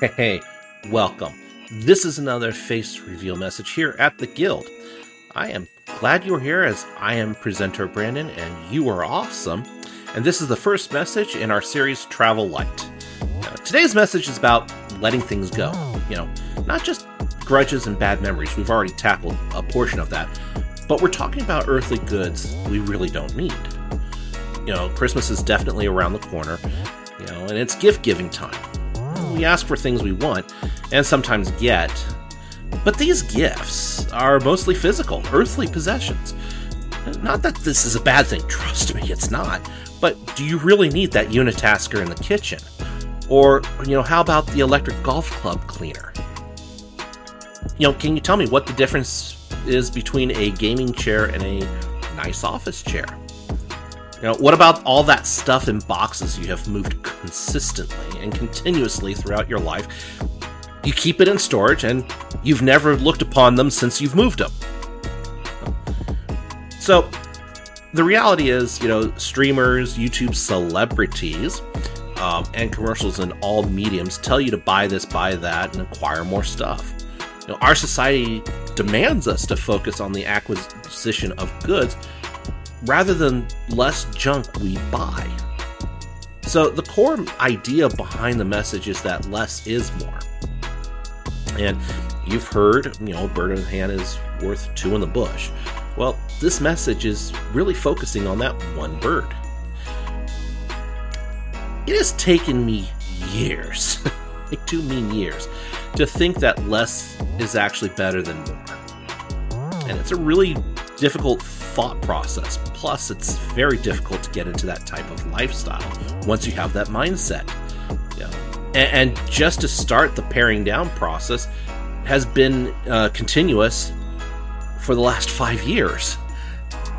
Hey, welcome. This is another face reveal message here at the Guild. I am glad you're here as I am presenter Brandon and you are awesome. And this is the first message in our series Travel Light. Uh, today's message is about letting things go. You know, not just grudges and bad memories, we've already tackled a portion of that, but we're talking about earthly goods we really don't need. You know, Christmas is definitely around the corner, you know, and it's gift giving time we ask for things we want and sometimes get. But these gifts are mostly physical, earthly possessions. Not that this is a bad thing, trust me, it's not. But do you really need that unitasker in the kitchen? Or, you know, how about the electric golf club cleaner? You know, can you tell me what the difference is between a gaming chair and a nice office chair? You know, what about all that stuff in boxes you have moved consistently and continuously throughout your life? You keep it in storage and you've never looked upon them since you've moved them. So, the reality is, you know, streamers, YouTube celebrities, um, and commercials in all mediums tell you to buy this, buy that, and acquire more stuff. You know, our society demands us to focus on the acquisition of goods rather than less junk we buy. So, the core idea behind the message is that less is more. And you've heard, you know, bird in the hand is worth two in the bush. Well, this message is really focusing on that one bird. It has taken me years, like two mean years, to think that less is actually better than more. And it's a really difficult thought process. Plus, it's very difficult to get into that type of lifestyle once you have that mindset. Yeah. And, and just to start the paring down process has been uh, continuous for the last five years.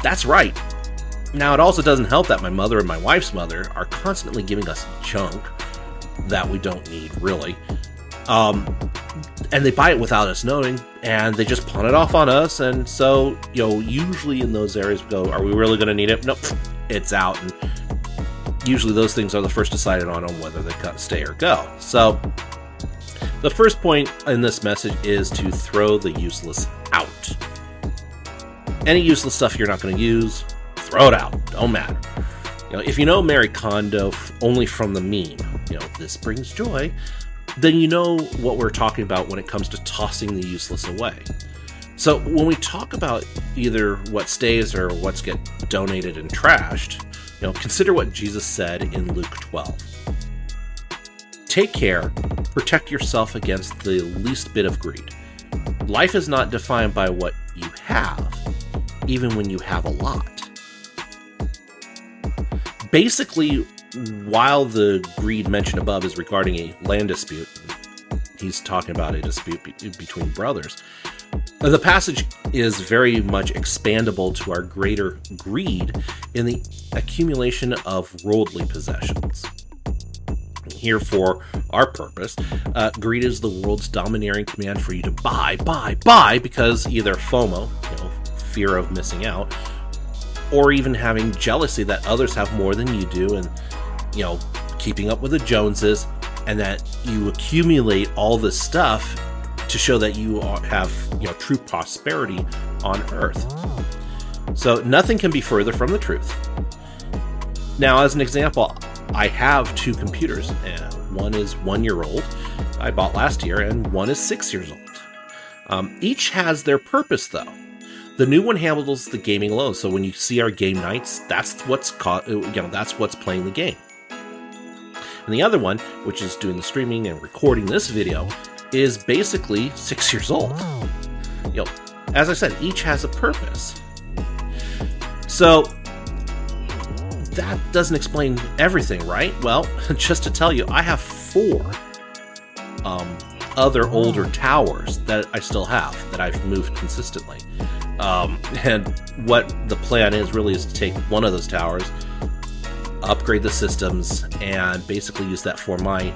That's right. Now, it also doesn't help that my mother and my wife's mother are constantly giving us junk that we don't need, really. Um, and they buy it without us knowing, and they just pawn it off on us. And so, you know, usually in those areas, we go, are we really going to need it? Nope, it's out. And usually those things are the first decided on on whether they stay or go. So, the first point in this message is to throw the useless out. Any useless stuff you're not going to use, throw it out. Don't matter. You know, if you know Marie Kondo only from the meme, you know, this brings joy, then you know what we're talking about when it comes to tossing the useless away. So when we talk about either what stays or what's get donated and trashed, you know, consider what Jesus said in Luke 12. Take care, protect yourself against the least bit of greed. Life is not defined by what you have, even when you have a lot. Basically, while the greed mentioned above is regarding a land dispute, he's talking about a dispute be- between brothers. The passage is very much expandable to our greater greed in the accumulation of worldly possessions. Here, for our purpose, uh, greed is the world's domineering command for you to buy, buy, buy, because either FOMO, you know, fear of missing out, or even having jealousy that others have more than you do, and you know, keeping up with the Joneses, and that you accumulate all this stuff to show that you are, have you know true prosperity on Earth. So nothing can be further from the truth. Now, as an example, I have two computers. And one is one year old, I bought last year, and one is six years old. Um, each has their purpose, though. The new one handles the gaming alone, so when you see our game nights, that's what's caught. You know, that's what's playing the game. And the other one, which is doing the streaming and recording this video, is basically six years old. You know, as I said, each has a purpose. So that doesn't explain everything, right? Well, just to tell you, I have four um, other older towers that I still have that I've moved consistently. Um, and what the plan is really is to take one of those towers, upgrade the systems, and basically use that for my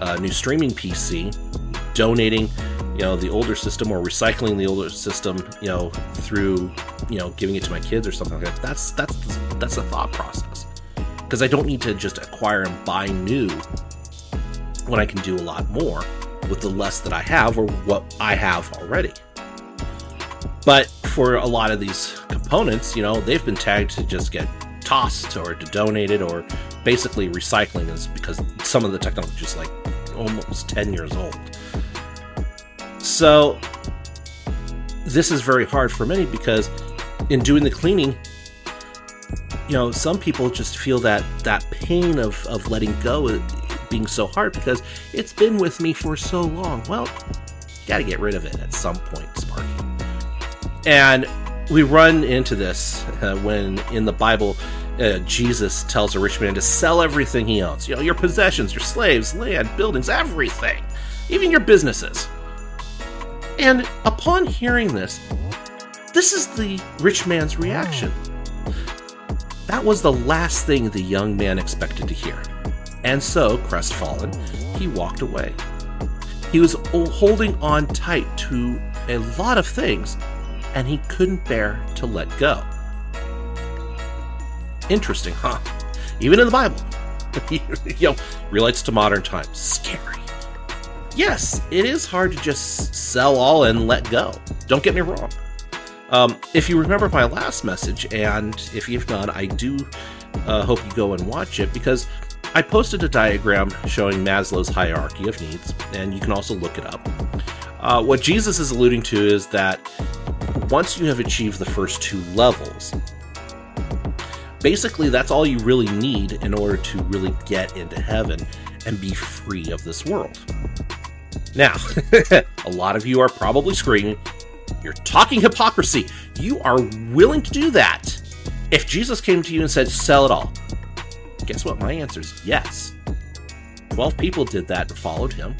uh, new streaming PC, donating, you know, the older system or recycling the older system, you know, through, you know, giving it to my kids or something like that. That's that's that's the thought process because I don't need to just acquire and buy new when I can do a lot more with the less that I have or what I have already. But for a lot of these components, you know, they've been tagged to just get tossed or to donated or basically recycling is because some of the technology is like almost 10 years old. So this is very hard for many because in doing the cleaning, you know, some people just feel that that pain of, of letting go uh, being so hard because it's been with me for so long. Well, you got to get rid of it at some point, Sparky. And we run into this uh, when in the Bible, uh, Jesus tells a rich man to sell everything he owns. You know, your possessions, your slaves, land, buildings, everything, even your businesses. And upon hearing this, this is the rich man's reaction. That was the last thing the young man expected to hear. And so, crestfallen, he walked away. He was holding on tight to a lot of things, and he couldn't bear to let go. Interesting, huh? Even in the Bible, you know, relates to modern times. Scary. Yes, it is hard to just sell all and let go. Don't get me wrong. Um, if you remember my last message, and if you've not, I do uh, hope you go and watch it because I posted a diagram showing Maslow's hierarchy of needs, and you can also look it up. Uh, what Jesus is alluding to is that once you have achieved the first two levels, basically that's all you really need in order to really get into heaven and be free of this world. Now, a lot of you are probably screaming, You're talking hypocrisy. You are willing to do that. If Jesus came to you and said, Sell it all, Guess what? My answer is yes. 12 people did that and followed him.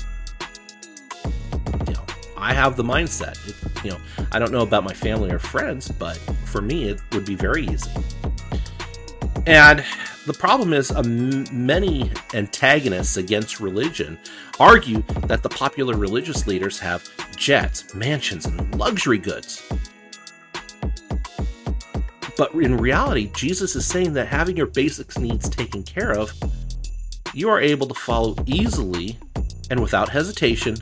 I have the mindset. It, you know, I don't know about my family or friends, but for me, it would be very easy. And the problem is, uh, many antagonists against religion argue that the popular religious leaders have jets, mansions, and luxury goods. But in reality, Jesus is saying that having your basic needs taken care of, you are able to follow easily and without hesitation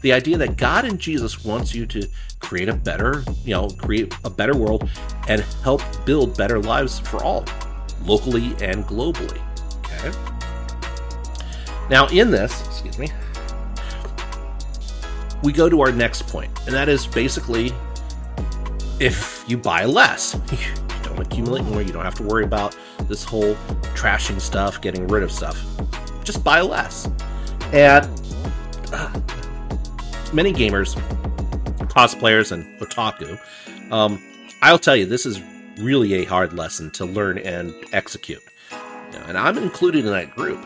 the idea that God and Jesus wants you to create a better, you know, create a better world and help build better lives for all, locally and globally. Okay. Now, in this, excuse me, we go to our next point, and that is basically if you buy less. You don't accumulate more. You don't have to worry about this whole trashing stuff, getting rid of stuff. Just buy less. And many gamers, cosplayers, and otaku, um, I'll tell you, this is really a hard lesson to learn and execute. And I'm included in that group.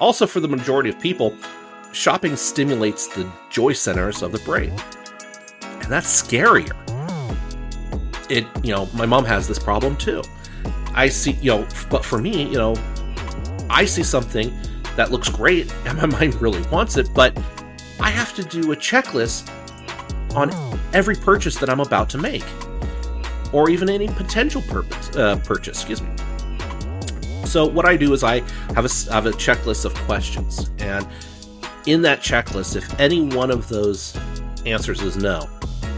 Also, for the majority of people, shopping stimulates the joy centers of the brain. And that's scarier it you know my mom has this problem too i see you know but for me you know i see something that looks great and my mind really wants it but i have to do a checklist on every purchase that i'm about to make or even any potential purpose uh, purchase excuse me. So what i do is i have a, have a checklist of questions and in that checklist if any one of those answers is no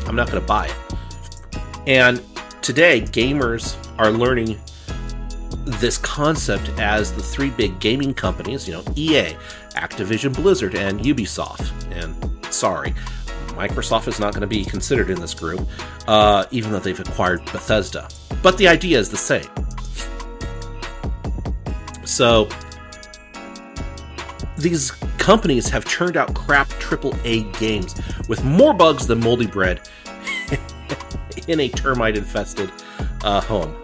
i'm not going to buy it. And today, gamers are learning this concept as the three big gaming companies, you know, EA, Activision Blizzard, and Ubisoft. And sorry, Microsoft is not going to be considered in this group, uh, even though they've acquired Bethesda. But the idea is the same. So, these companies have churned out crap AAA games with more bugs than moldy bread in a termite infested uh, home.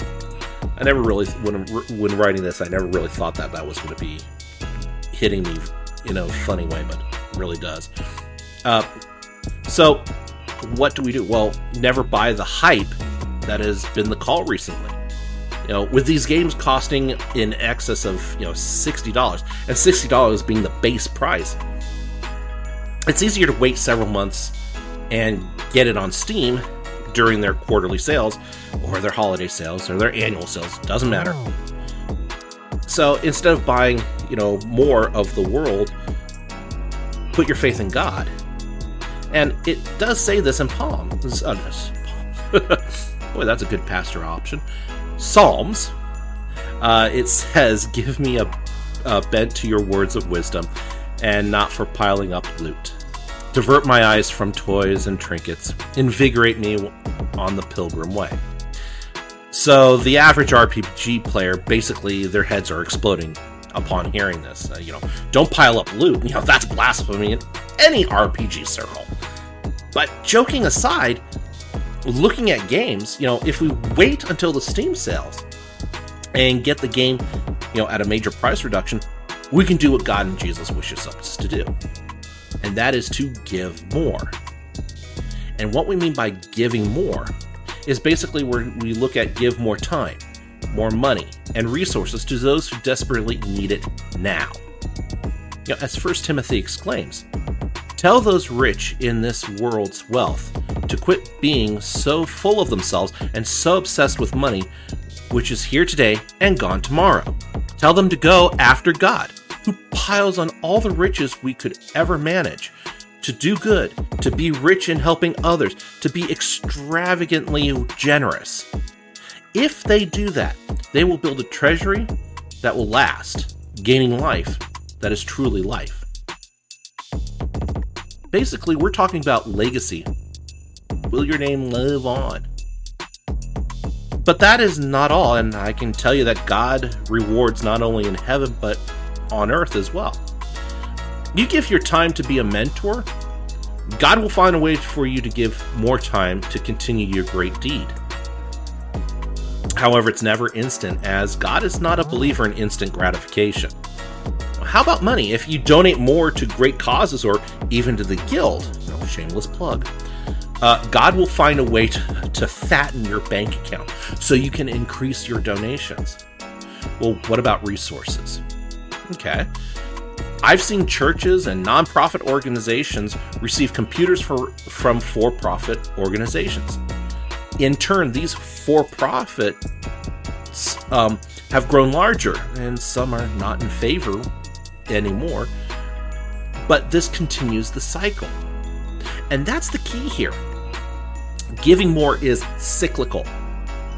I never really, when when writing this, I never really thought that that was going to be hitting me in a funny way, but really does. Uh, so, what do we do? Well, never buy the hype that has been the call recently. You know, with these games costing in excess of you know sixty dollars, and sixty dollars being the base price, it's easier to wait several months and get it on Steam during their quarterly sales, or their holiday sales, or their annual sales. Doesn't matter. So instead of buying, you know, more of the world, put your faith in God. And it does say this in Palm. Boy, that's a good pastor option. Psalms. Uh, it says, "Give me a, a bent to your words of wisdom, and not for piling up loot. Divert my eyes from toys and trinkets. Invigorate me on the pilgrim way." So the average RPG player, basically, their heads are exploding upon hearing this. Uh, you know, don't pile up loot. You know, that's blasphemy in any RPG circle. But joking aside, looking at games, you know, if we wait until the Steam sales and get the game, you know, at a major price reduction, we can do what God and Jesus wishes us to do. And that is to give more. And what we mean by giving more is basically where we look at give more time, more money, and resources to those who desperately need it now. You know, as 1 Timothy exclaims, Tell those rich in this world's wealth to quit being so full of themselves and so obsessed with money, which is here today and gone tomorrow. Tell them to go after God, who piles on all the riches we could ever manage to do good, to be rich in helping others, to be extravagantly generous. If they do that, they will build a treasury that will last, gaining life that is truly life. Basically, we're talking about legacy. Will your name live on? But that is not all, and I can tell you that God rewards not only in heaven but on earth as well. You give your time to be a mentor, God will find a way for you to give more time to continue your great deed. However, it's never instant, as God is not a believer in instant gratification. How about money? If you donate more to great causes or even to the guild, no shameless plug, uh, God will find a way to, to fatten your bank account so you can increase your donations. Well, what about resources? Okay. I've seen churches and nonprofit organizations receive computers for, from for profit organizations. In turn, these for profit um, have grown larger, and some are not in favor anymore. But this continues the cycle. And that's the key here. Giving more is cyclical.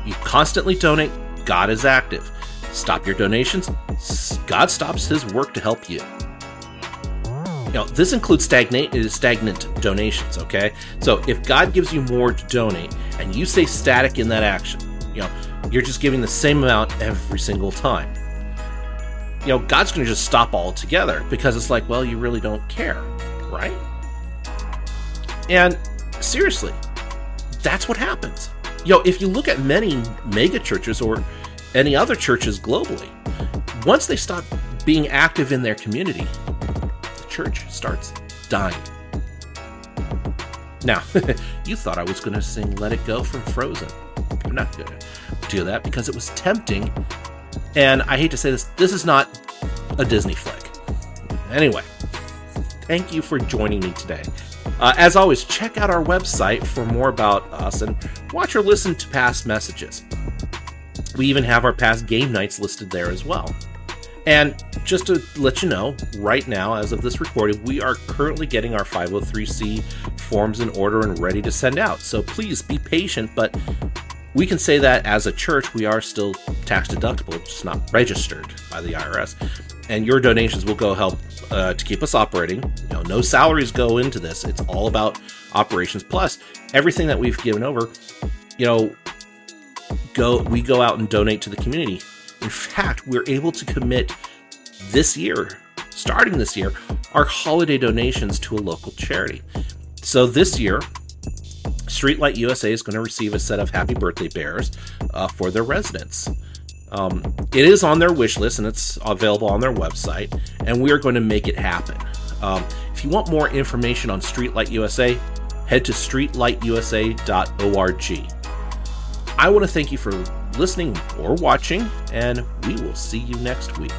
You constantly donate, God is active. Stop your donations, God stops his work to help you. You know, this includes stagnate stagnant donations, okay? So if God gives you more to donate and you stay static in that action, you know, you're just giving the same amount every single time. You know, God's going to just stop altogether because it's like, well, you really don't care, right? And seriously, that's what happens. You know, if you look at many mega churches or any other churches globally, once they stop being active in their community, church starts dying. Now, you thought I was going to sing Let It Go from Frozen. I'm not going to do that because it was tempting. And I hate to say this, this is not a Disney flick. Anyway, thank you for joining me today. Uh, as always, check out our website for more about us and watch or listen to past messages. We even have our past game nights listed there as well. And just to let you know, right now, as of this recording, we are currently getting our 503c forms in order and ready to send out. So please be patient, but we can say that as a church, we are still tax deductible, just not registered by the IRS. And your donations will go help uh, to keep us operating. You know, no salaries go into this. It's all about operations. Plus, everything that we've given over, you know, go we go out and donate to the community in fact, we're able to commit this year, starting this year, our holiday donations to a local charity. So this year, Streetlight USA is going to receive a set of happy birthday bears uh, for their residents. Um, it is on their wish list and it's available on their website, and we are going to make it happen. Um, if you want more information on Streetlight USA, head to streetlightusa.org. I want to thank you for listening or watching, and we will see you next week.